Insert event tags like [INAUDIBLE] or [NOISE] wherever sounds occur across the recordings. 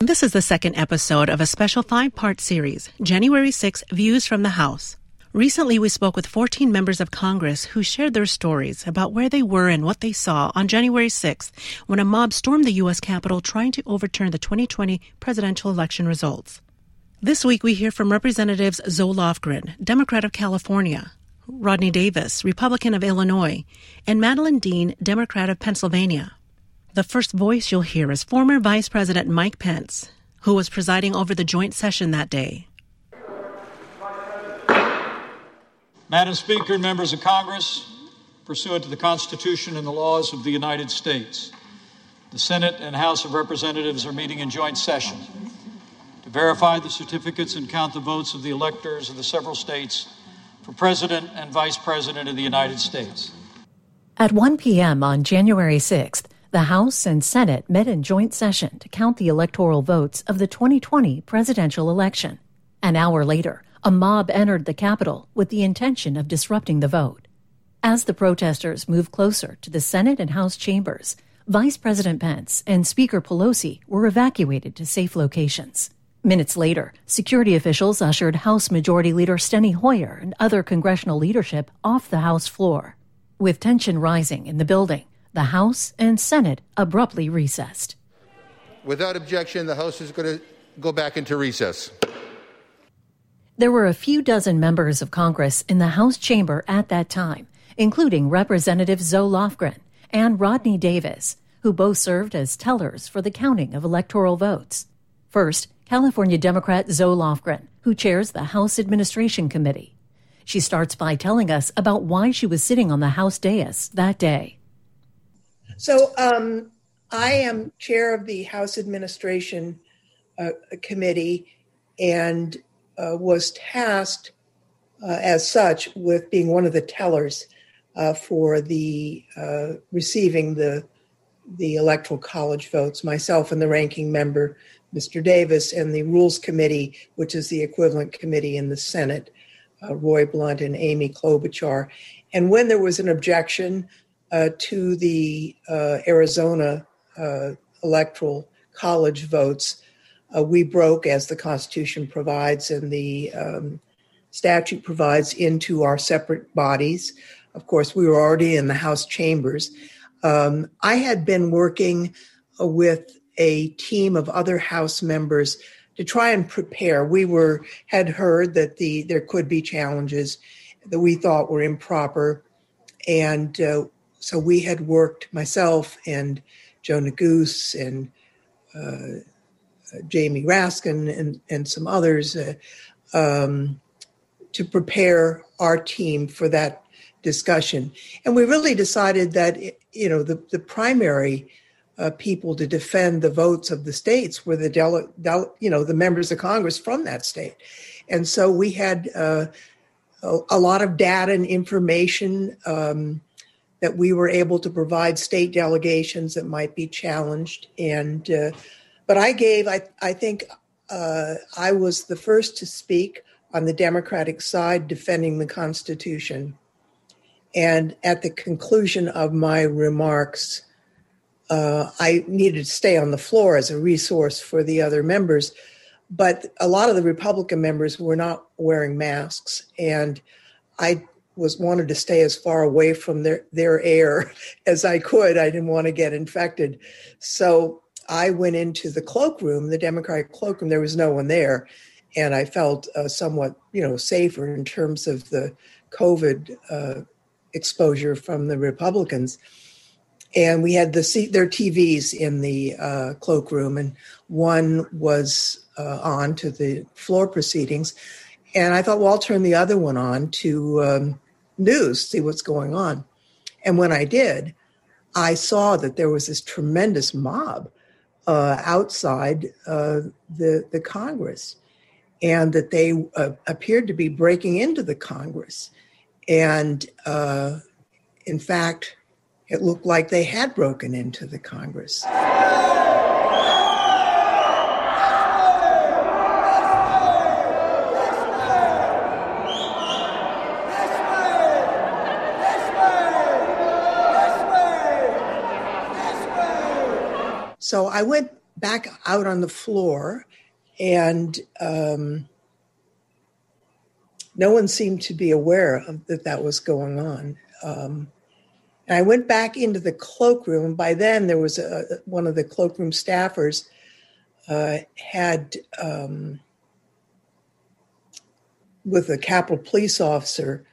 This is the second episode of a special five part series, January 6 Views from the House. Recently, we spoke with 14 members of Congress who shared their stories about where they were and what they saw on January 6 when a mob stormed the U.S. Capitol trying to overturn the 2020 presidential election results. This week, we hear from Representatives Zoe Lofgren, Democrat of California, Rodney Davis, Republican of Illinois, and Madeleine Dean, Democrat of Pennsylvania. The first voice you'll hear is former Vice President Mike Pence, who was presiding over the joint session that day. Madam Speaker and members of Congress, pursuant to the Constitution and the laws of the United States, the Senate and House of Representatives are meeting in joint session to verify the certificates and count the votes of the electors of the several states for President and Vice President of the United States. At 1 p.m. on January 6th, the House and Senate met in joint session to count the electoral votes of the 2020 presidential election. An hour later, a mob entered the Capitol with the intention of disrupting the vote. As the protesters moved closer to the Senate and House chambers, Vice President Pence and Speaker Pelosi were evacuated to safe locations. Minutes later, security officials ushered House Majority Leader Steny Hoyer and other congressional leadership off the House floor. With tension rising in the building, the House and Senate abruptly recessed. Without objection, the House is going to go back into recess. There were a few dozen members of Congress in the House chamber at that time, including Representative Zoe Lofgren and Rodney Davis, who both served as tellers for the counting of electoral votes. First, California Democrat Zoe Lofgren, who chairs the House Administration Committee. She starts by telling us about why she was sitting on the House dais that day. So um, I am chair of the House Administration uh, Committee and uh, was tasked uh, as such with being one of the tellers uh, for the uh, receiving the the electoral college votes. Myself and the ranking member, Mr. Davis, and the Rules Committee, which is the equivalent committee in the Senate, uh, Roy Blunt and Amy Klobuchar. And when there was an objection to the uh, Arizona uh, electoral college votes, uh, we broke, as the Constitution provides and the um, statute provides, into our separate bodies. Of course, we were already in the House chambers. Um, I had been working with a team of other House members to try and prepare. We were had heard that the there could be challenges that we thought were improper, and uh, so we had worked myself and Joe Neguse and uh, Jamie Raskin and and some others uh, um, to prepare our team for that discussion, and we really decided that you know the the primary. Uh, people to defend the votes of the states were the dele- dele- you know the members of Congress from that state, and so we had uh, a, a, lot of data and information um, that we were able to provide state delegations that might be challenged. And uh, but I gave, I I think uh, I was the first to speak on the Democratic side defending the Constitution. And at the conclusion of my remarks, uh, I needed to stay on the floor as a resource for the other members. But a lot of the Republican members were not wearing masks. And I was wanted to stay as far away from their, their air [LAUGHS] as I could. I didn't want to get infected. So I went into the cloakroom, the Democratic cloakroom. There was no one there. And I felt uh, somewhat, you know, safer in terms of the COVID uh, exposure from the Republicans. And we had the their TVs in the uh, cloakroom, and one was uh, on to the floor proceedings. And I thought, well, I'll turn the other one on to um, news, see what's going on. And when I did, I saw that there was this tremendous mob uh, outside uh, the the Congress, and that they uh, appeared to be breaking into the Congress, and uh, in fact, it looked like they had broken into the Congress. So I went back out on the floor, and um, no one seemed to be aware of that that was going on. Um, and I went back into the cloakroom. And by then, there was a, one of the cloakroom staffers uh, had um, with a Capitol police officer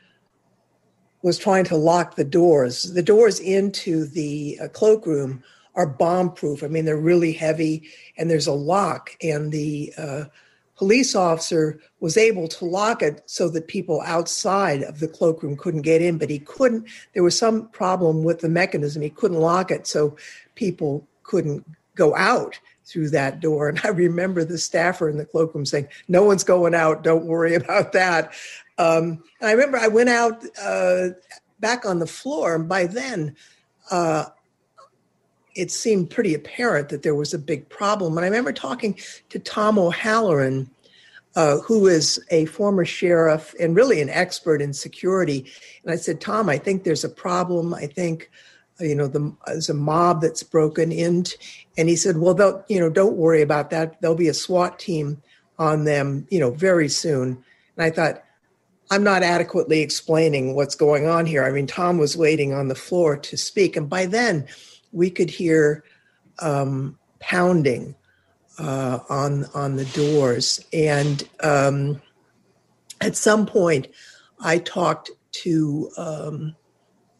was trying to lock the doors. The doors into the uh, cloakroom are bomb proof. I mean, they're really heavy and there's a lock. And the uh, police officer was able to lock it so that people outside of the cloakroom couldn't get in, but he couldn't. There was some problem with the mechanism. He couldn't lock it so people couldn't go out through that door. And I remember the staffer in the cloakroom saying, No one's going out. Don't worry [LAUGHS] about that. Um, and I remember I went out uh, back on the floor, and by then, uh, it seemed pretty apparent that there was a big problem. And I remember talking to Tom O'Halleran, uh, who is a former sheriff and really an expert in security. And I said, Tom, I think there's a problem. I think, uh, you know, the, there's a mob that's broken in. And he said, well, you know, don't worry about that. There'll be a SWAT team on them, you know, very soon. And I thought, I'm not adequately explaining what's going on here. I mean, Tom was waiting on the floor to speak. And by then, we could hear um, pounding uh, on on the doors, and um, at some point, I talked to, um,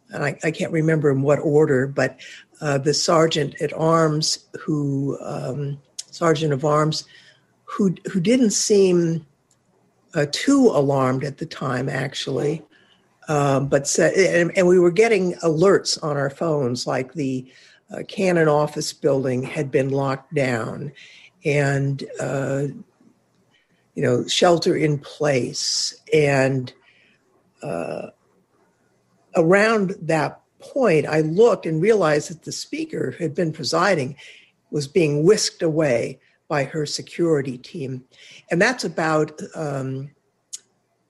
and I, I, can't remember in what order, but uh, the sergeant at arms who um, sergeant of arms who who didn't seem uh, too alarmed at the time, actually. Um, but and, and, we were getting alerts on our phones, like the uh, Cannon office building had been locked down, and uh, you know, shelter in place, and uh, around that point, I looked and realized that the speaker who had been presiding was being whisked away by her security team, and that's about um,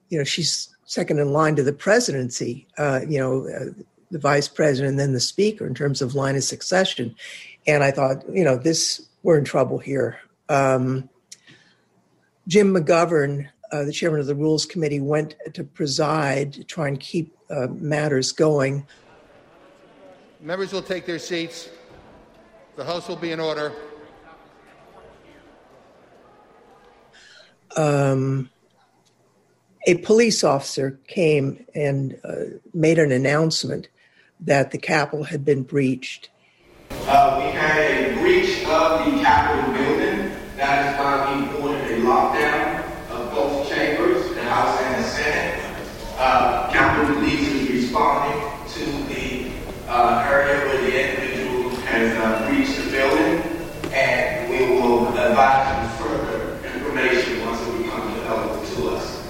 you know she's second in line to the presidency. Uh, you know, uh, the vice president and then the speaker in terms of line of succession. And I thought, you know, this we're in trouble here. Um, Jim McGovern, uh, the chairman of the Rules Committee, went to preside to try and keep uh, matters going. Members will take their seats. The House will be in order. Um, a police officer came and uh, made an announcement that the Capitol had been breached. Uh, we had a breach of the Capitol building. That is why we ordered a lockdown of both chambers, the House and the Senate. Uh, Capitol Police is responding to the uh, area where the individual has uh, breached the building, and we will advise you further information once it becomes available to us.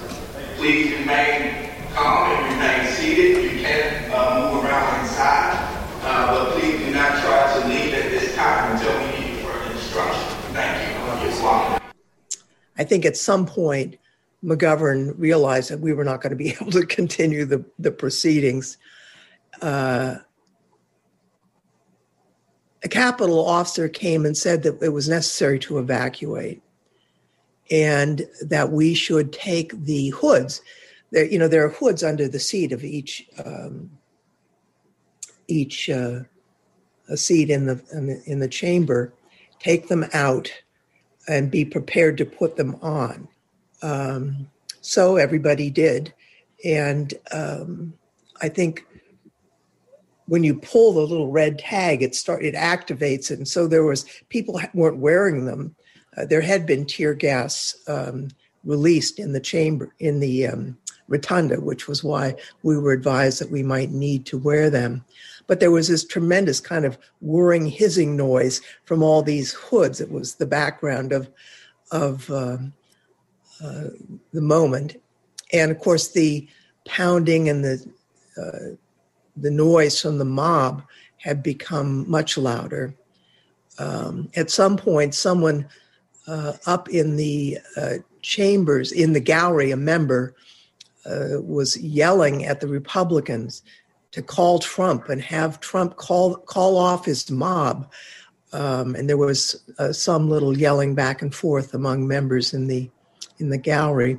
Please remain calm and remain seated. You can uh, move around inside, uh, but please do not try to leave at this time until we need further instruction. Thank you. I think at some point, McGovern realized that we were not going to be [LAUGHS] able to continue the, the proceedings. Uh, a Capitol officer came and said that it was necessary to evacuate and that we should take the hoods. There you know there are hoods under the seat of each um, each uh, seat in the, in the in the chamber. Take them out and be prepared to put them on. Um, so everybody did. And um, i think when you pull the little red tag it start it activates and so there was people weren't wearing them. Uh, there had been tear gas um, released in the chamber in the um, rotunda, which was why we were advised that we might need to wear them. But there was this tremendous kind of whirring, hissing noise from all these hoods. It was the background of of um, uh, the moment, and of course the pounding and the uh, the noise from the mob had become much louder. Um, at some point, someone uh, up in the uh, chambers, in the gallery, a member uh, was yelling at the Republicans to call Trump and have Trump call call off his mob. Um, and there was uh, some little yelling back and forth among members in the in the gallery.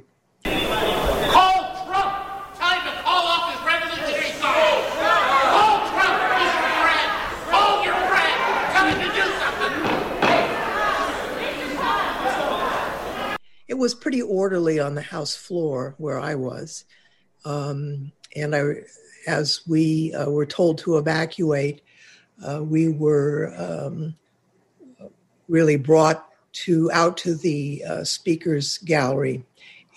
it was pretty orderly on the house floor where I was. Um, and I, as we uh, were told to evacuate, uh, we were um, really brought to out to the uh, speakers gallery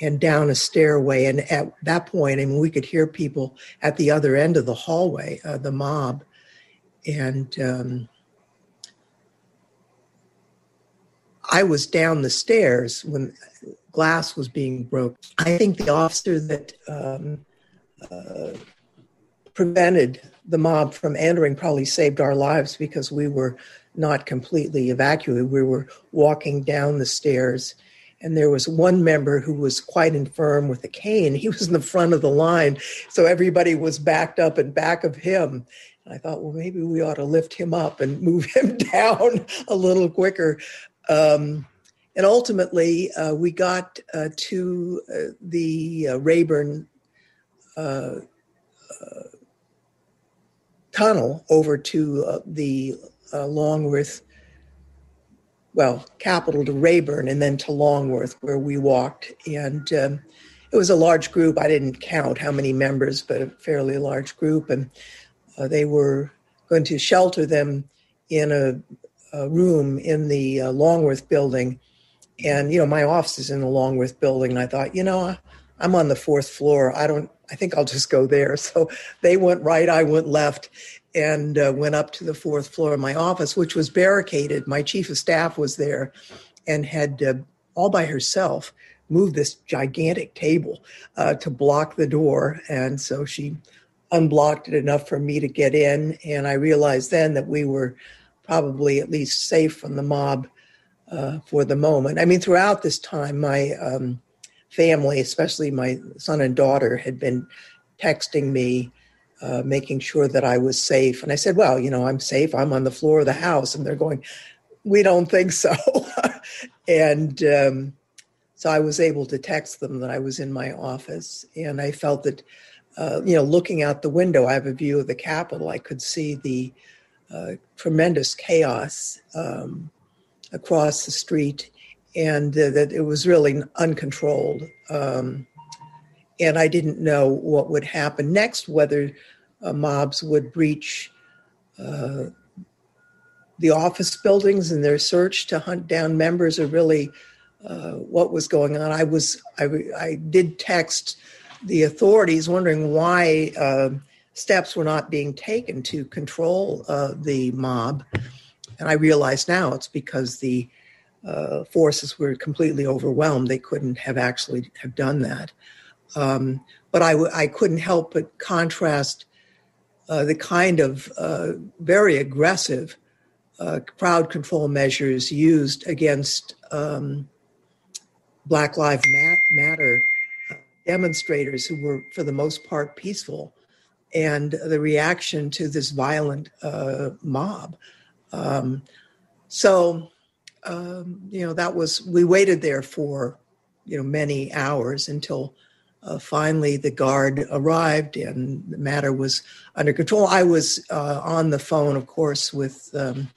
and down a stairway. And at that point, I mean, we could hear people at the other end of the hallway, uh, the mob, and um, I was down the stairs when glass was being broke. I think the officer that um, uh, prevented the mob from entering probably saved our lives because we were not completely evacuated. We were walking down the stairs, and there was one member who was quite infirm with a cane. [LAUGHS] He was in the front of the line, so everybody was backed up and back of him. And I thought, well, maybe we ought to lift him up and [LAUGHS] move him down a little quicker. Um, and ultimately, uh, we got uh, to uh, the uh, Rayburn uh, uh, tunnel over to the Longworth, well, Capitol to Rayburn, and then to Longworth, where we walked. And um, it was a large group. I didn't count how many members, but a fairly large group. And they were going to shelter them in a uh, room in the uh, Longworth building. And, you know, my office is in the Longworth building. And I thought, you know, I'm on the fourth floor. I don't, I think I'll just go there. [LAUGHS] So they went right, I went left and uh, went up to the fourth floor of my office, which was barricaded. My chief of staff was there and had uh, all by herself moved this gigantic table uh, to block the door. And so she unblocked it enough for me to get in. And I realized then that we were probably at least safe from the mob uh, for the moment. I mean, throughout this time, my um, family, especially my son and daughter, had been texting me, uh, making sure that I was safe. And I said, Well, you know, I'm safe. I'm on the floor of the house. And they're going, We don't think so. [LAUGHS] and um, so I was able to text them that I was in my office. And I felt that, uh, you know, looking out the window, I have a view of the Capitol. I could see the uh, tremendous chaos um, across the street, and uh, that it was really uncontrolled. Um, and I didn't know what would happen next, whether uh, mobs would breach uh, the office buildings in their search to hunt down members, or really uh, what was going on. I was I, I did text the authorities wondering why uh, steps were not being taken to control uh, the mob. And I realize now it's because the uh, forces were completely overwhelmed. They couldn't have actually have done that. Um, but I, w- I couldn't help but contrast uh, the kind of uh, very aggressive uh, crowd control measures used against um, Black Lives Matter demonstrators who were, for the most part, peaceful and the reaction to this violent uh, mob. Um, so, um, you know, that was, we waited there for, you know, many hours until uh, finally the guard arrived and the matter was under control. I was uh, on the phone, of course, with um,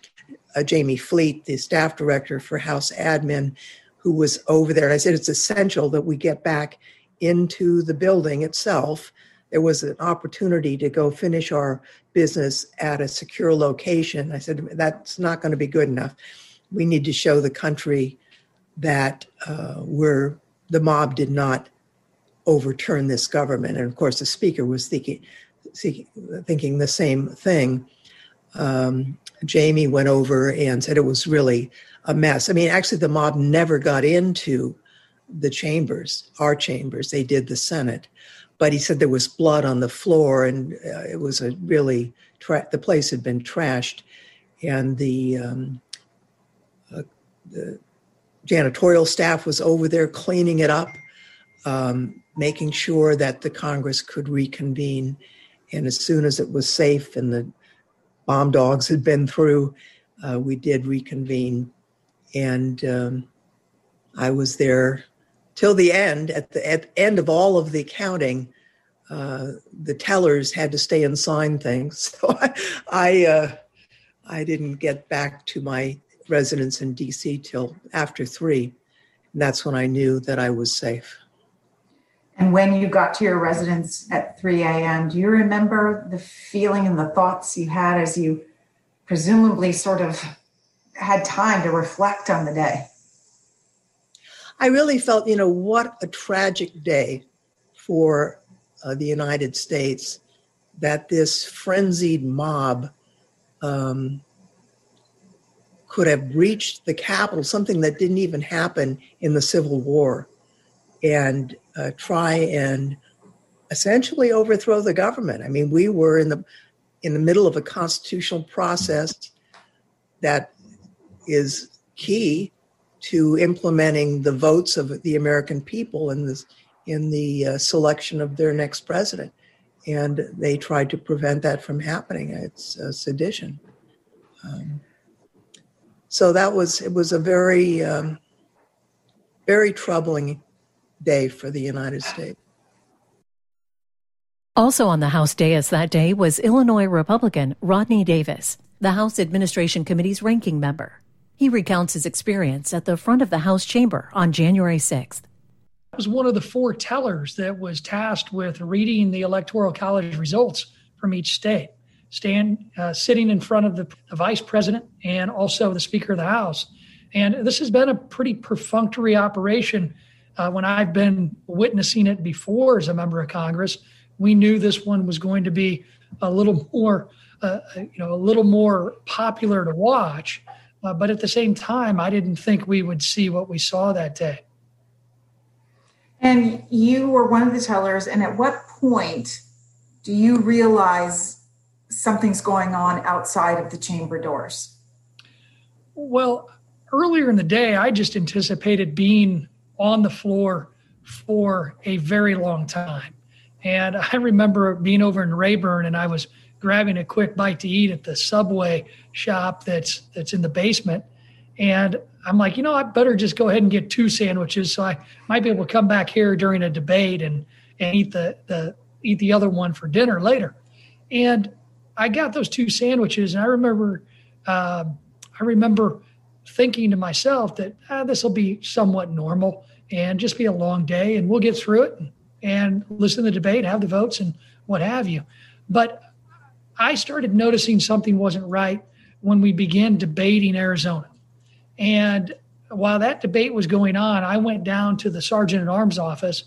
uh, Jamie Fleet, the staff director for House Admin, who was over there. And I said, it's essential that we get back into the building itself there was an opportunity to go finish our business at a secure location. I said, that's not going to be good enough. We need to show the country that uh, we're, the mob did not overturn this government. And of course, the speaker was thinking, thinking the same thing. Um, Jamie went over and said it was really a mess. I mean, actually, the mob never got into the chambers, our chambers. They did the Senate, but he said there was blood on the floor, and uh, it was a really tra- the place had been trashed, and the um, the janitorial staff was over there cleaning it up, um, making sure that the Congress could reconvene. And as soon as it was safe and the bomb dogs had been through, uh, we did reconvene. And um, I was there till the end. At the at end of all of the counting, uh, the tellers had to stay and sign things. [LAUGHS] So I I, uh, I didn't get back to my residence in D.C. till after three. And that's when I knew that I was safe. And when you got to your residence at 3 a.m., do you remember the feeling and the thoughts you had as you presumably sort of had time to reflect on the day? I really felt, you know, what a tragic day for uh, the United States that this frenzied mob um, could have reached the Capitol, something that didn't even happen in the Civil War, and uh, try and essentially overthrow the government. I mean, we were in the in the middle of a constitutional process that is key to implementing the votes of the American people in this in the uh, selection of their next president, and they tried to prevent that from happening. It's uh, sedition. Um, so that was it was a very um, very troubling day for the United States. Also on the House dais that day was Illinois Republican Rodney Davis, the House Administration Committee's ranking member. He recounts his experience at the front of the House chamber on January 6th. I was one of the four tellers that was tasked with reading the Electoral College results from each state, stand uh, sitting in front of the, the vice president and also the Speaker of the House. And this has been a pretty perfunctory operation uh, when I've been witnessing it before as a member of Congress, we knew this one was going to be a little more, uh, you know, a little more popular to watch. Uh, but at the same time, I didn't think we would see what we saw that day. And you were one of the tellers. And at what point do you realize something's going on outside of the chamber doors? Well, earlier in the day, I just anticipated being on the floor for a very long time. And I remember being over in Rayburn and I was grabbing a quick bite to eat at the subway shop that's that's in the basement. And I'm like, you know, I better just go ahead and get two sandwiches so I might be able to come back here during a debate and, and eat the, the eat the other one for dinner later. And I got those two sandwiches and I remember uh, I remember thinking to myself that ah, this will be somewhat normal and just be a long day and we'll get through it and, and listen to the debate, have the votes and what have you. But I started noticing something wasn't right when we began debating Arizona. And while that debate was going on, I went down to the sergeant at arms office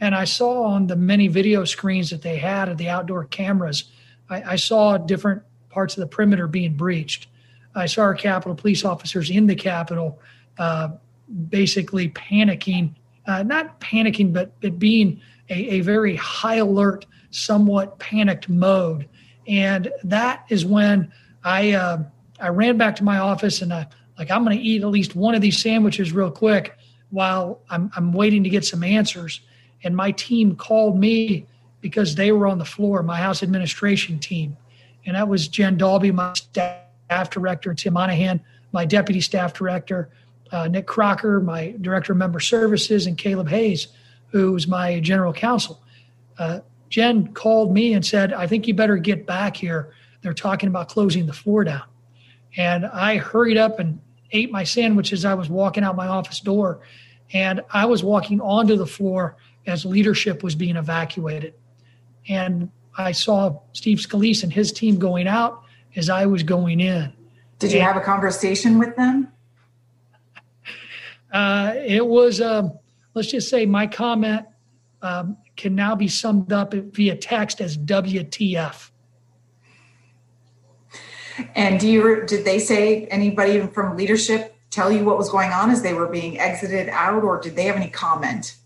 and I saw on the many video screens that they had of the outdoor cameras, I, I saw different parts of the perimeter being breached. I saw our Capitol police officers in the Capitol uh, basically panicking, uh, not panicking, but, but being a, a very high alert, somewhat panicked mode. And that is when I uh, I ran back to my office and I like I'm going to eat at least one of these sandwiches real quick while I'm I'm waiting to get some answers. And my team called me because they were on the floor, my house administration team, and that was Jen Daulby, my staff director, Tim Monahan, my deputy staff director, uh, Nick Crocker, my director of member services, and Caleb Hayes, who was my general counsel. Uh, Jen called me and said, I think you better get back here. They're talking about closing the floor down. And I hurried up and ate my sandwich as I was walking out my office door. And I was walking onto the floor as leadership was being evacuated. And I saw Steve Scalise and his team going out as I was going in. Did you and, have a conversation with them? Uh, it was, um, let's just say, my comment um, can now be summed up via text as WTF. And do you did they say anybody from leadership tell you what was going on as they were being exited out, or did they have any comment?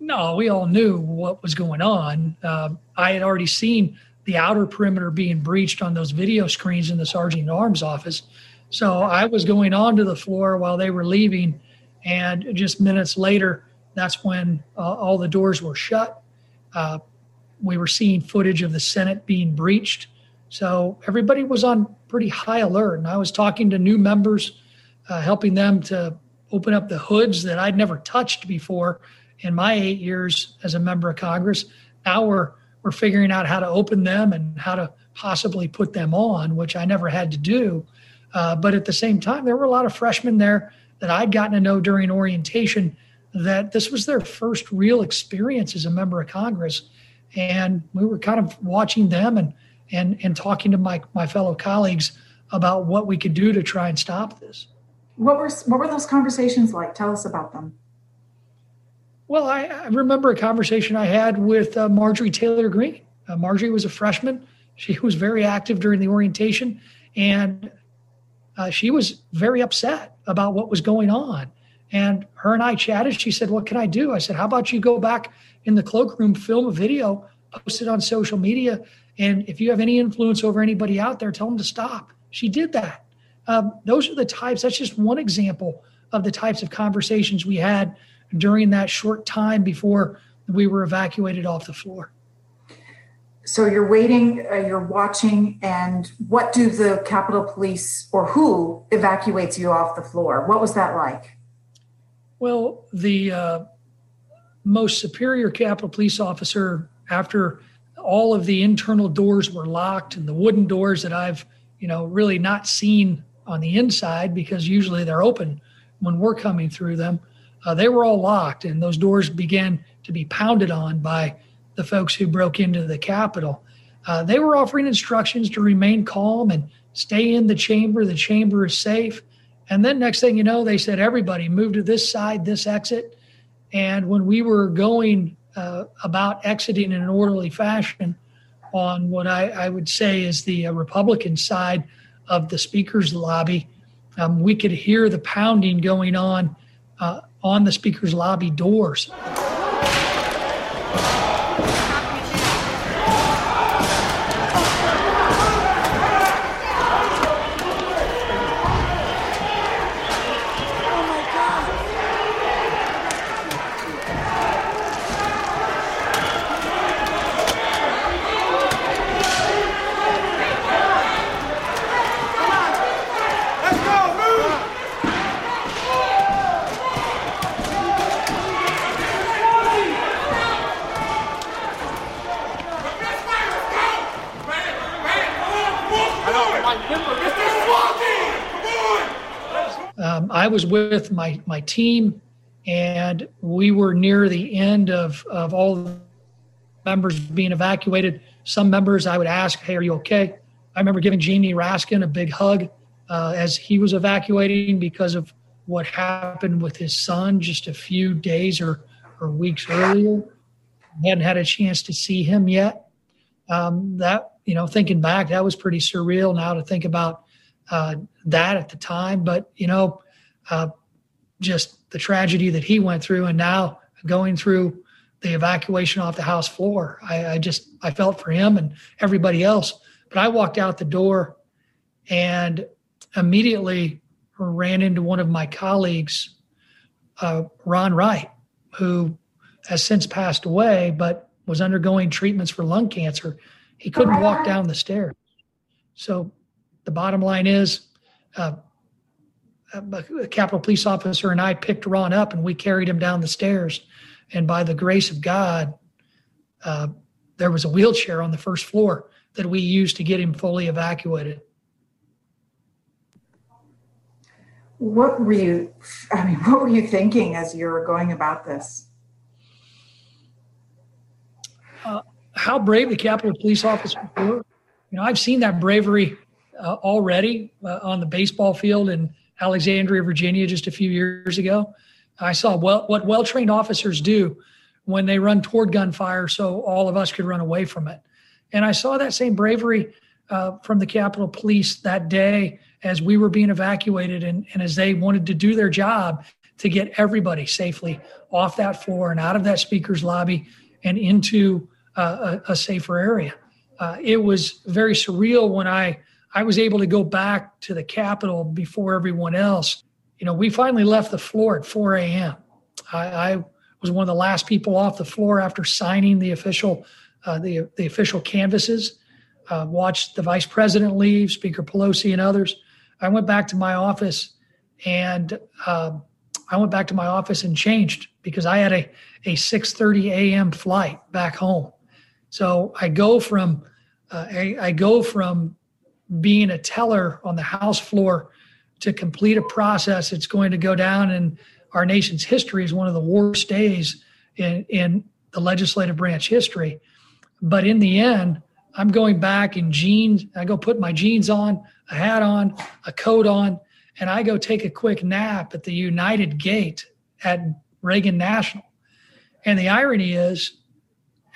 No, we all knew what was going on. Uh, I had already seen the outer perimeter being breached on those video screens in the sergeant arms office. So I was going onto the floor while they were leaving, and just minutes later, that's when uh, all the doors were shut. Uh, we were seeing footage of the Senate being breached. So everybody was on pretty high alert. And I was talking to new members, uh, helping them to open up the hoods that I'd never touched before in my eight years as a member of Congress. Now we're we're figuring out how to open them and how to possibly put them on, which I never had to do. Uh, but at the same time, there were a lot of freshmen there that I'd gotten to know during orientation that this was their first real experience as a member of Congress. And we were kind of watching them and and and talking to my my fellow colleagues about what we could do to try and stop this. What were what were those conversations like? Tell us about them. Well, I, I remember a conversation I had with uh, Marjorie Taylor Greene. Uh, Marjorie was a freshman. She was very active during the orientation, and uh, she was very upset about what was going on. And her and I chatted. She said, What can I do? I said, How about you go back in the cloakroom, film a video, post it on social media. And if you have any influence over anybody out there, tell them to stop. She did that. Um, those are the types, that's just one example of the types of conversations we had during that short time before we were evacuated off the floor. So you're waiting, uh, you're watching, and what do the Capitol Police or who evacuates you off the floor? What was that like? Well, the uh, most superior Capitol Police officer, after all of the internal doors were locked and the wooden doors that I've, you know, really not seen on the inside because usually they're open when we're coming through them, uh, they were all locked and those doors began to be pounded on by the folks who broke into the Capitol. Uh, they were offering instructions to remain calm and stay in the chamber. The chamber is safe. And then next thing you know, they said, everybody move to this side, this exit. And when we were going uh, about exiting in an orderly fashion on what I, I would say is the uh, Republican side of the speaker's lobby, um, we could hear the pounding going on uh, on the speaker's lobby doors. I was with my my team, and we were near the end of of all members being evacuated. Some members I would ask, "Hey, are you okay?" I remember giving Jamie Raskin a big hug uh, as he was evacuating because of what happened with his son just a few days or or weeks earlier. I hadn't had a chance to see him yet. Um, that you know, thinking back, that was pretty surreal. Now to think about uh, that at the time, but you know, uh, just the tragedy that he went through, and now going through the evacuation off the house floor. I, I, just I felt for him and everybody else. But I walked out the door and immediately ran into one of my colleagues, uh, Ron Wright, who has since passed away, but was undergoing treatments for lung cancer. He couldn't walk down the stairs. So the bottom line is, uh, a Capitol police officer and I picked Ron up and we carried him down the stairs. And by the grace of God, uh, there was a wheelchair on the first floor that we used to get him fully evacuated. What were you, I mean, what were you thinking as you were going about this? Uh, how brave the Capitol police officers were. You know, I've seen that bravery uh, already uh, on the baseball field and Alexandria, Virginia, just a few years ago. I saw well, what well trained officers do when they run toward gunfire so all of us could run away from it. And I saw that same bravery uh, from the Capitol Police that day as we were being evacuated and, and as they wanted to do their job to get everybody safely off that floor and out of that speaker's lobby and into uh, a, a, safer area. Uh, it was very surreal when I I was able to go back to the Capitol before everyone else. You know, we finally left the floor at 4 a.m. I, I was one of the last people off the floor after signing the official uh, the the official canvases. Uh, watched the vice president leave, Speaker Pelosi, and others. I went back to my office, and um, I went back to my office and changed because I had a a 6:30 a.m. flight back home. So I go from uh, I, I go from being a teller on the House floor to complete a process that's going to go down in our nation's history as one of the worst days in, in the legislative branch history. But in the end, I'm going back in jeans. I go put my jeans on, a hat on, a coat on, and I go take a quick nap at the United Gate at Reagan National. And the irony is,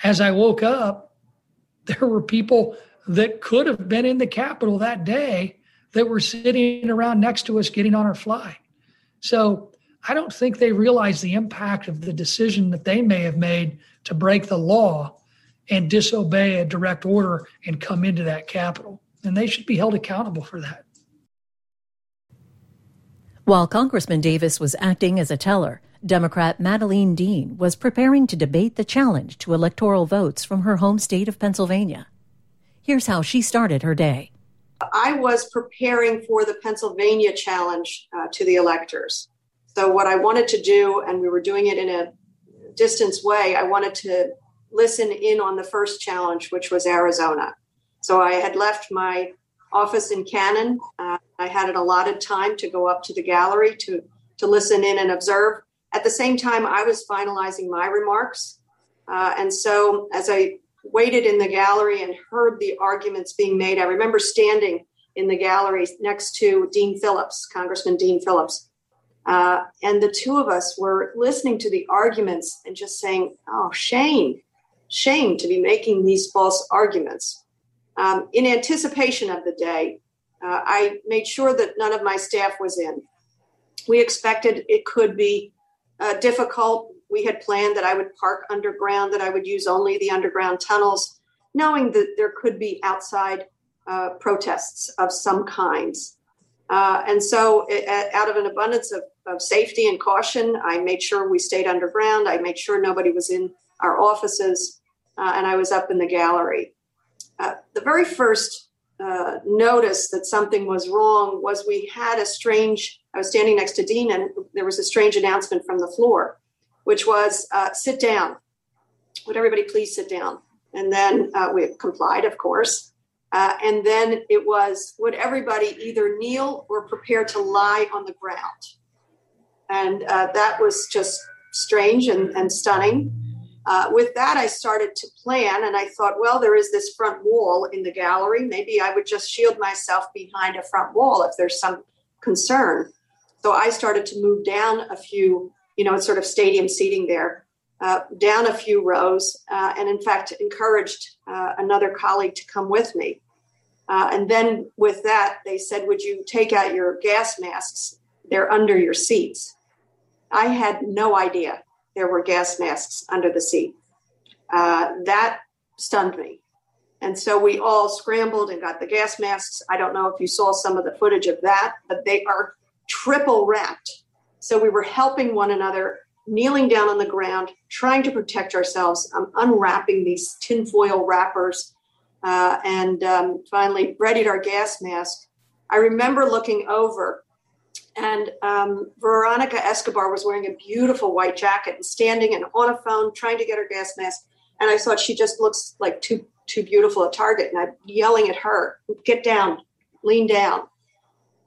as I woke up, [LAUGHS] there were people that could have been in the Capitol that day that were sitting around next to us getting on our flight. So I don't think they realize the impact of the decision that they may have made to break the law and disobey a direct order and come into that Capitol. And they should be held accountable for that. While Congressman Davis was acting as a teller, Democrat Madeleine Dean was preparing to debate the challenge to electoral votes from her home state of Pennsylvania. Here's how she started her day. I was preparing for the Pennsylvania challenge uh, to the electors. So, what I wanted to do, and we were doing it in a distance way, I wanted to listen in on the first challenge, which was Arizona. So, I had left my office in Cannon. Uh, I had an allotted time to go up to the gallery to, to listen in and observe. At the same time, I was finalizing my remarks. Uh, and so, as I waited in the gallery and heard the arguments being made. I remember standing in the gallery next to Dean Phillips, Congressman Dean Phillips. Uh, and the two of us were listening to the arguments and just saying, oh, shame, shame to be making these false arguments. Um, in anticipation of the day, uh, I made sure that none of my staff was in. We expected it could be uh, difficult we had planned that I would park underground, that I would use only the underground tunnels, knowing that there could be outside uh, protests of some kinds. Uh, and so, it, out of an abundance of, of safety and caution, I made sure we stayed underground. I made sure nobody was in our offices, uh, and I was up in the gallery. Uh, the very first uh, notice that something was wrong was we had a strange, I was standing next to Dean, and there was a strange announcement from the floor which was uh, sit down. Would everybody please sit down? And then uh, we complied, of course. Uh, and then it was would everybody either kneel or prepare to lie on the ground? And uh, that was just strange and, and stunning. Uh, with that, I started to plan, and I thought, well, there is this front wall in the gallery. Maybe I would just shield myself behind a front wall if there's some concern. So I started to move down a few you know, it's sort of stadium seating there, uh, down a few rows, uh, and in fact encouraged uh, another colleague to come with me. Uh, and then with that, they said, Would you take out your gas masks? They're under your seats. I had no idea there were gas masks under the seat. Uh, that stunned me. And so we all scrambled and got the gas masks. I don't know if you saw some of the footage of that, but they are triple wrapped so we were helping one another, kneeling down on the ground, trying to protect ourselves, um, unwrapping these tinfoil wrappers, uh, and um, finally readied our gas mask. I remember looking over, and um, Veronica Escobar was wearing a beautiful white jacket and standing and on a phone trying to get her gas mask. And I thought she just looks like too too beautiful a target. And I'm yelling at her, "Get down, lean down."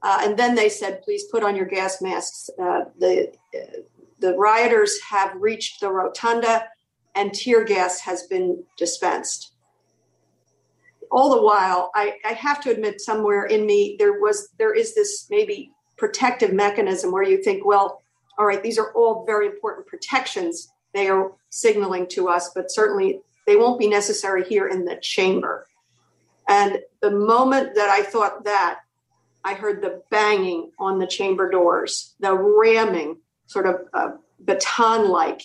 Uh, and then they said, please put on your gas masks. Uh, the, the rioters have reached the rotunda and tear gas has been dispensed. All the while, I, I have to admit, somewhere in me, there was there is this maybe protective mechanism where you think, well, all right, these are all very important protections they are signaling to us, but certainly they won't be necessary here in the chamber. And the moment that I thought that, I heard the banging on the chamber doors, the ramming, sort of uh, baton like,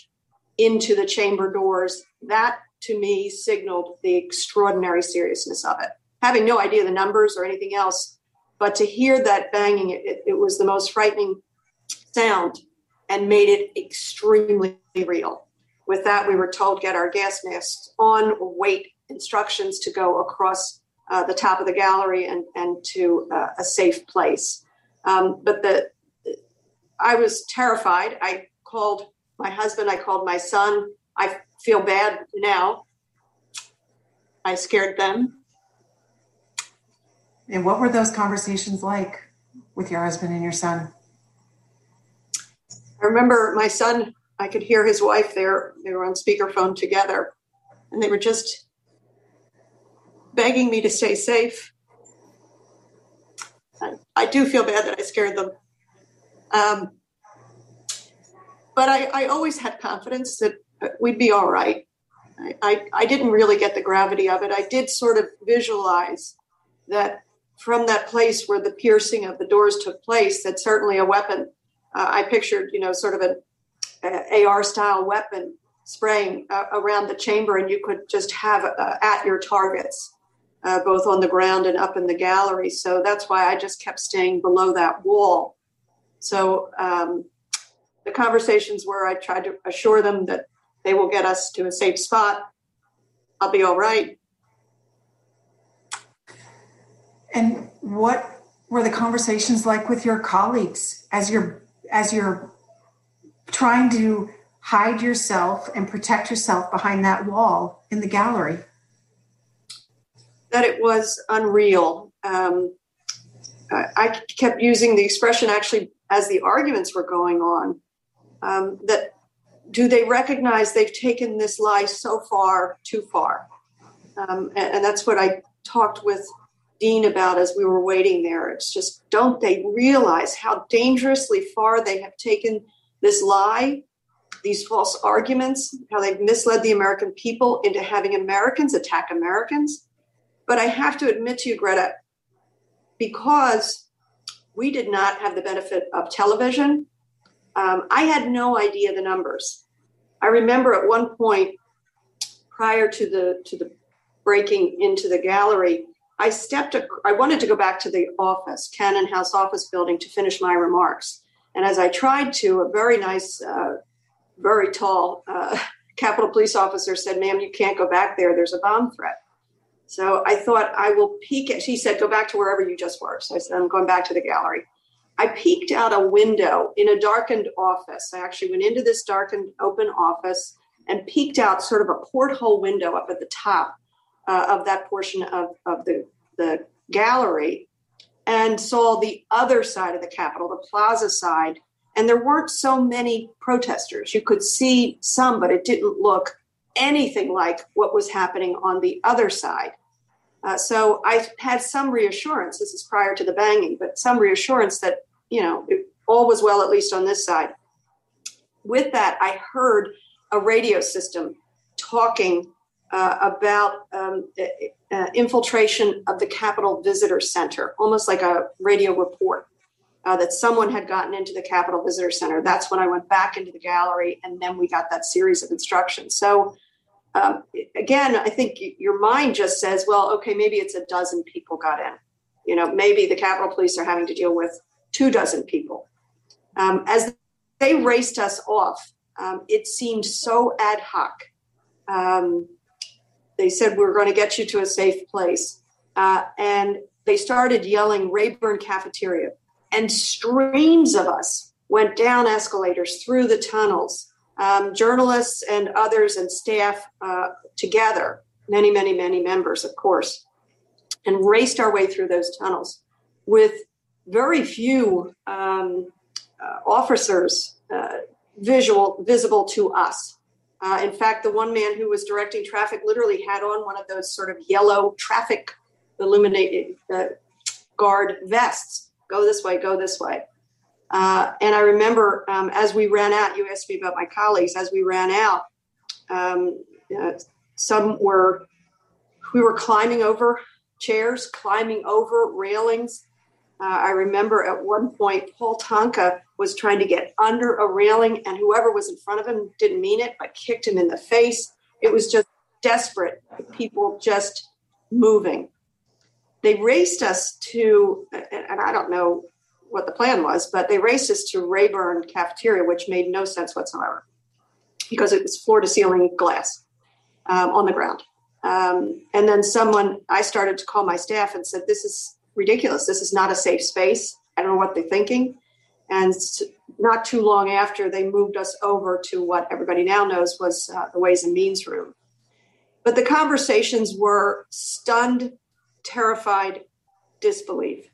into the chamber doors. That to me signaled the extraordinary seriousness of it. Having no idea the numbers or anything else, but to hear that banging, it, it was the most frightening sound and made it extremely real. With that, we were told get our gas masks on, wait instructions to go across uh, the top of the gallery and, and to uh, a safe place. Um, but the I was terrified. I called my husband, I called my son. I feel bad now. I scared them. And what were those conversations like with your husband and your son? I remember my son, I could hear his wife there. They were on speakerphone together, and they were just begging me to stay safe. I, I do feel bad that I scared them. Um, but I, I, always had confidence that we'd be all right. I, I, I didn't really get the gravity of it. I did sort of visualize that from that place where the piercing of the doors took place, that certainly a weapon. Uh, I pictured, you know, sort of an AR style weapon spraying uh, around the chamber, and you could just have uh, at your targets uh, both on the ground and up in the gallery. So that's why I just kept staying below that wall. So um, the conversations where I tried to assure them that they will get us to a safe spot. I'll be all right. And what were the conversations like with your colleagues as you're as you're trying to hide yourself and protect yourself behind that wall in the gallery? That it was unreal. Um, I kept using the expression actually as the arguments were going on um, that do they recognize they've taken this lie so far too far? Um, and, and, that's what I talked with Dean about as we were waiting there. It's just don't they realize how dangerously far they have taken this lie, these false arguments, how they've misled the American people into having Americans attack Americans? But I have to admit to you, Greta, because we did not have the benefit of television, um, I had no idea the numbers. I remember at one point prior to the to the breaking into the gallery, I stepped. I wanted to go back to the office, Cannon House office building, to finish my remarks. And as I tried to, a very nice, uh, very tall uh, [LAUGHS] Capitol police officer said, "Ma'am, you can't go back there. There's a bomb threat." So I thought I will peek at, she said, go back to wherever you just were. So I said, I'm going back to the gallery. I peeked out a window in a darkened office. I actually went into this darkened open office and peeked out sort of a porthole window up at the top uh, of that portion of, of the, the gallery and saw the other side of the Capitol, the plaza side. And there weren't so many protesters. You could see some, but it didn't look anything like what was happening on the other side. Uh, so I had some reassurance. This is prior to the banging, but some reassurance that you know it, all was well, at least on this side. With that, I heard a radio system talking uh, about um, uh, infiltration of the Capitol Visitor Center, almost like a radio report. Uh, that someone had gotten into the Capitol Visitor Center. That's when I went back into the gallery, and then we got that series of instructions. So um, again, I think your mind just says, well, okay, maybe it's a dozen people got in. You know, maybe the Capitol Police are having to deal with two dozen people. Um, as they raced us off, um, it seemed so ad hoc. Um, they said, we're going to get you to a safe place. Uh, and they started yelling Rayburn Cafeteria. And streams of us went down escalators through the tunnels um, journalists and others and staff uh, together, many, many, many members, of course, and raced our way through those tunnels with very few um, uh, officers uh, visual visible to us. Uh, in fact, the one man who was directing traffic literally had on one of those sort of yellow traffic illuminated uh, guard vests. Go this way, go this way. Uh, and I remember um, as we ran out, you asked me about my colleagues. As we ran out, um, uh, some were we were climbing over chairs, climbing over railings. Uh, I remember at one point, Paul Tonko was trying to get under a railing, and whoever was in front of him didn't mean it, but kicked him in the face. It was just desperate, people just moving. They raced us to, and I don't know what the plan was, but they raced us to Rayburn Cafeteria, which made no sense whatsoever because it was floor to ceiling glass um, on the ground. Um, and then someone, I started to call my staff and said, This is ridiculous. This is not a safe space. I don't know what they're thinking. And not too long after, they moved us over to what everybody now knows was uh, the Ways and Means room. But the conversations were stunned, terrified disbelief.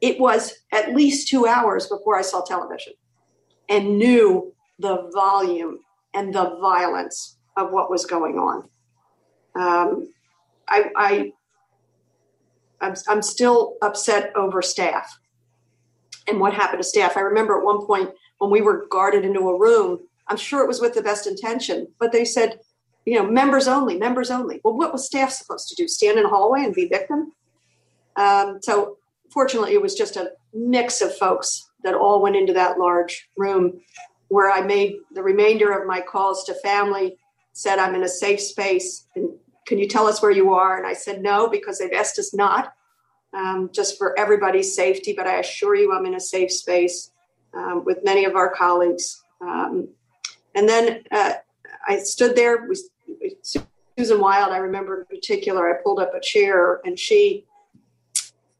It was at least two hours before I saw television and knew the volume and the violence of what was going on. Um, I, I I'm, I'm still upset over staff and what happened to staff. I remember at one point when we were guarded into a room, I'm sure it was with the best intention, but they said, you know, members only, members only. Well, what was staff supposed to do? Stand in a hallway and be victim? Um, so fortunately, it was just a mix of folks that all went into that large room where I made the remainder of my calls to family, said, I'm in a safe space. And can you tell us where you are? And I said, no, because they've asked us not, um, just for everybody's safety. But I assure you, I'm in a safe space um, with many of our colleagues. Um, and then uh, I stood there with Susan Wild. I remember in particular, I pulled up a chair and she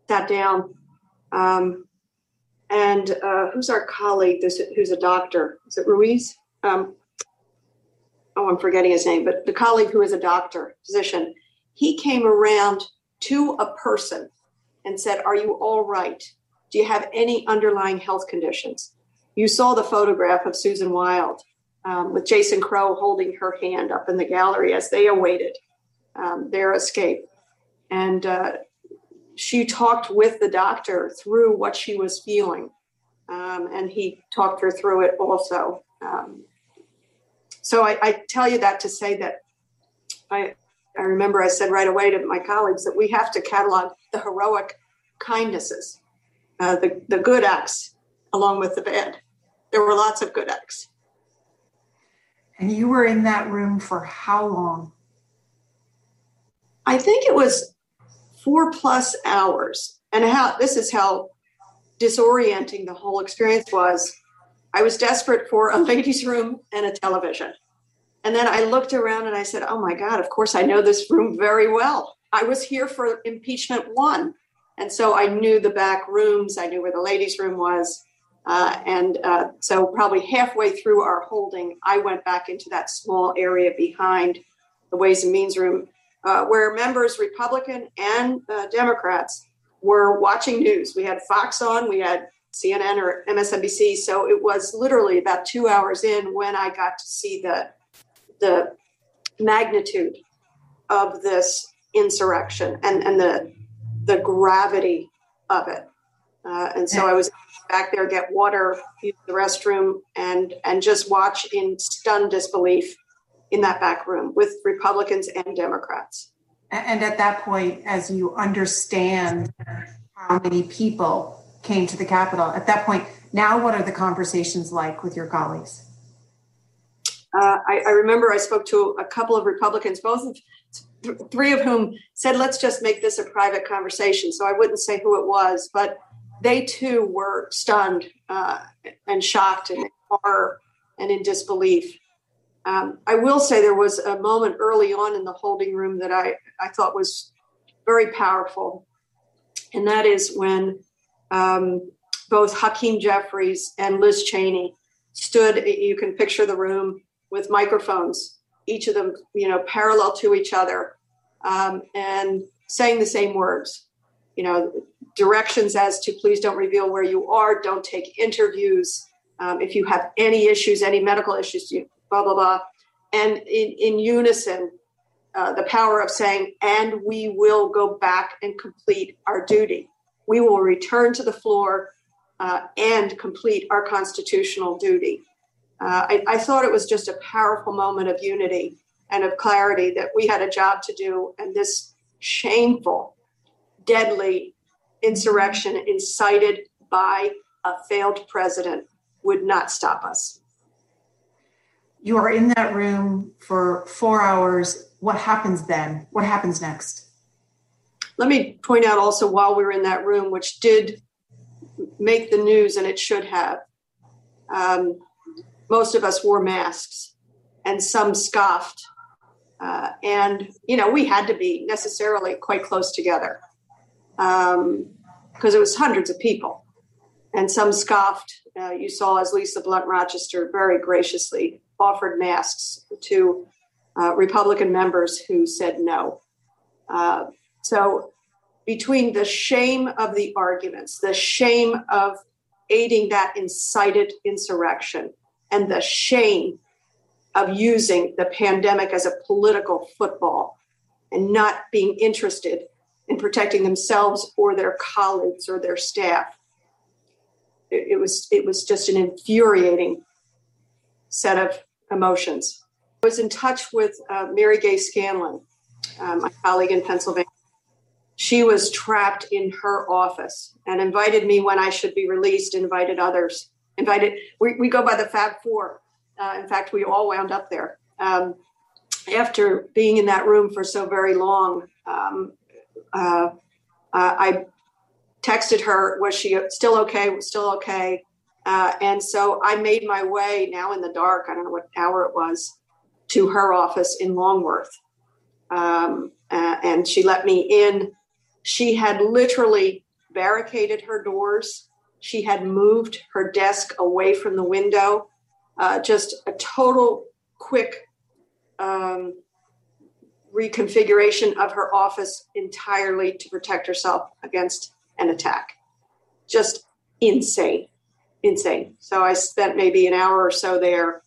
sat down. Um, and uh, who's our colleague this, who's a doctor? Is it Ruiz? Um, oh, I'm forgetting his name, but the colleague who is a doctor, physician, he came around to a person and said, Are you all right? Do you have any underlying health conditions? You saw the photograph of Susan Wild um, with Jason Crow holding her hand up in the gallery as they awaited um, their escape. And uh, she talked with the doctor through what she was feeling. Um, and he talked her through it also. Um, so I, I, tell you that to say that I, I remember I said right away to my colleagues that we have to catalog the heroic kindnesses, uh, the, the good acts, along with the bad. There were lots of good acts. And you were in that room for how long? I think it was four plus hours. And how this is how disorienting the whole experience was I was desperate for a [LAUGHS] ladies' room and a television. And then I looked around and I said, Oh my God, of course I know this room very well. I was here for impeachment one. And so I knew the back rooms, I knew where the ladies' room was. Uh, and uh, so, probably halfway through our holding, I went back into that small area behind the Ways and Means room uh, where members, Republican and uh, Democrats, were watching news. We had Fox on, we had CNN or MSNBC. So it was literally about two hours in when I got to see the the magnitude of this insurrection and, and the the gravity of it. Uh, and so I was back there, get water, use the restroom, and and just watch in stunned disbelief in that back room with Republicans and Democrats. And at that point, as you understand how many people came to the Capitol. At that point, now what are the conversations like with your colleagues? Uh, I, I, remember I spoke to a couple of Republicans, both of th- three of whom said, "Let's just make this a private conversation." So I wouldn't say who it was, but they too were stunned uh, and shocked and in horror and in disbelief. Um, I will say there was a moment early on in the holding room that I, I thought was very powerful, and that is when um, both Hakeem Jeffries and Liz Cheney stood. You can picture the room with microphones, each of them, you know, parallel to each other, um, and saying the same words. You know, directions as to please don't reveal where you are, don't take interviews. Um, if you have any issues, any medical issues, blah blah blah, and in, in unison, uh, the power of saying, "And we will go back and complete our duty." we will return to the floor uh, and complete our constitutional duty. Uh, I, I thought it was just a powerful moment of unity and of clarity that we had a job to do, and this shameful, deadly insurrection incited by a failed president would not stop us. You are in that room for four hours. What happens then? What happens next? Let me point out also while we were in that room, which did make the news and it should have, um, most of us wore masks and some scoffed. Uh, and, you know, we had to be necessarily quite close together because um, it was hundreds of people. And some scoffed. Uh, you saw as Lisa Blunt Rochester very graciously offered masks to uh, Republican members who said no. Uh, so, between the shame of the arguments, the shame of aiding that incited insurrection, and the shame of using the pandemic as a political football and not being interested in protecting themselves or their colleagues or their staff. It, it was it was just an infuriating set of emotions. I was in touch with uh, Mary Gay Scanlon, uh, my colleague in Pennsylvania. She was trapped in her office and invited me when I should be released, invited others, invited, we, we go by the Fab Four uh, in fact, we all wound up there. Um, after being in that room for so very long, um, uh, uh, I texted her, was she still okay? Was still okay? Uh, and so I made my way now in the dark, I don't know what hour it was, to her office in Longworth. Um, uh, and she let me in. She had literally barricaded her doors. She had moved her desk away from the window uh, just a total quick um, reconfiguration of her office entirely to protect herself against an attack. Just insane, insane. So I spent maybe an hour or so there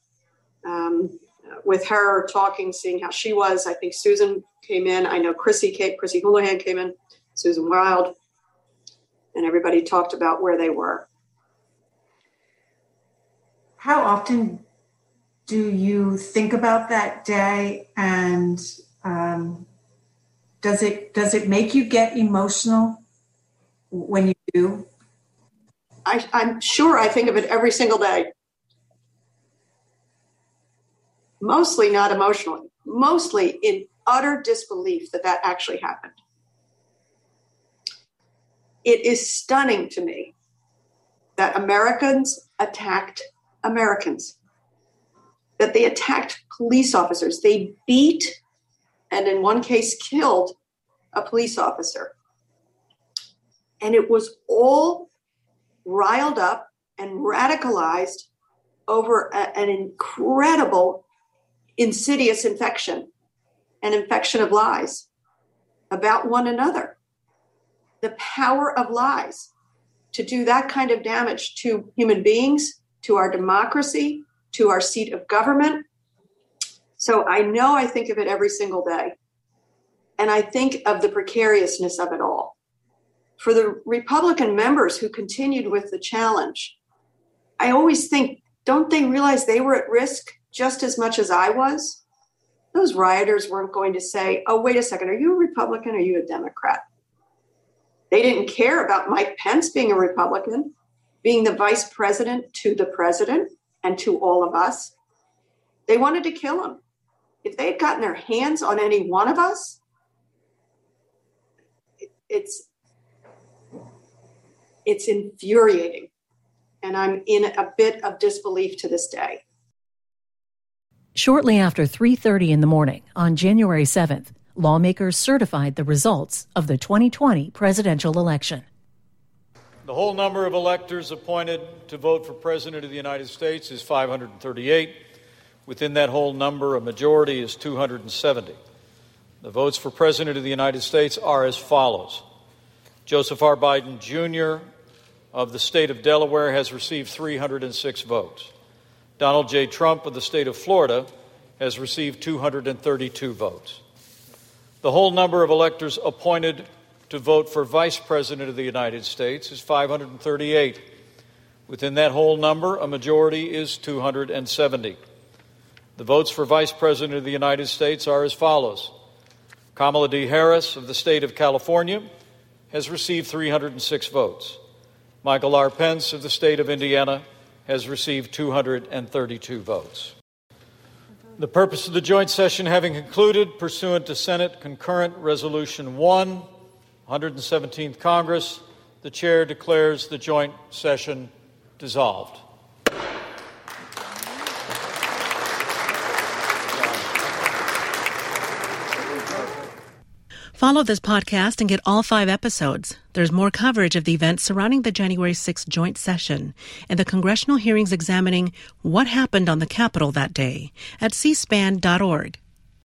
um, with her, talking, seeing how she was. I think Susan came in. I know Chrissy came, Chrissy Houlahan came in, Susan Wild, and everybody talked about where they were how often do you think about that day and um, does it does it make you get emotional when you do I, i'm sure i think of it every single day mostly not emotionally mostly in utter disbelief that that actually happened it is stunning to me that americans attacked Americans. That they attacked police officers. They beat and, in one case, killed a police officer. And it was all riled up and radicalized over a, an incredible, insidious infection, an infection of lies about one another. The power of lies to do that kind of damage to human beings to our democracy, to our seat of government. So I know I think of it every single day. And I think of the precariousness of it all. For the Republican members who continued with the challenge, I always think, don't they realize they were at risk just as much as I was? Those rioters weren't going to say, oh, wait a second, are you a Republican or are you a Democrat? They didn't care about Mike Pence being a Republican being the vice president to the president and to all of us. They wanted to kill him. If they had gotten their hands on any one of us, it's it's infuriating and i'm in a bit of disbelief to this day shortly after 3.30 in the morning on january 7th lawmakers certified the results of the 2020 presidential election the whole number of electors appointed to vote for President of the United States is 538. Within that whole number, a majority is 270. The votes for President of the United States are as follows Joseph R. Biden Jr. of the state of Delaware has received 306 votes. Donald J. Trump of the state of Florida has received 232 votes. The whole number of electors appointed to vote for Vice President of the United States is 538. Within that whole number, a majority is 270. The votes for Vice President of the United States are as follows Kamala D. Harris of the state of California has received 306 votes. Michael R. Pence of the state of Indiana has received 232 votes. The purpose of the joint session having concluded, pursuant to Senate Concurrent Resolution 1, 117th Congress, the chair declares the joint session dissolved. Follow this podcast and get all five episodes. There's more coverage of the events surrounding the January 6th joint session and the congressional hearings examining what happened on the Capitol that day at cspan.org.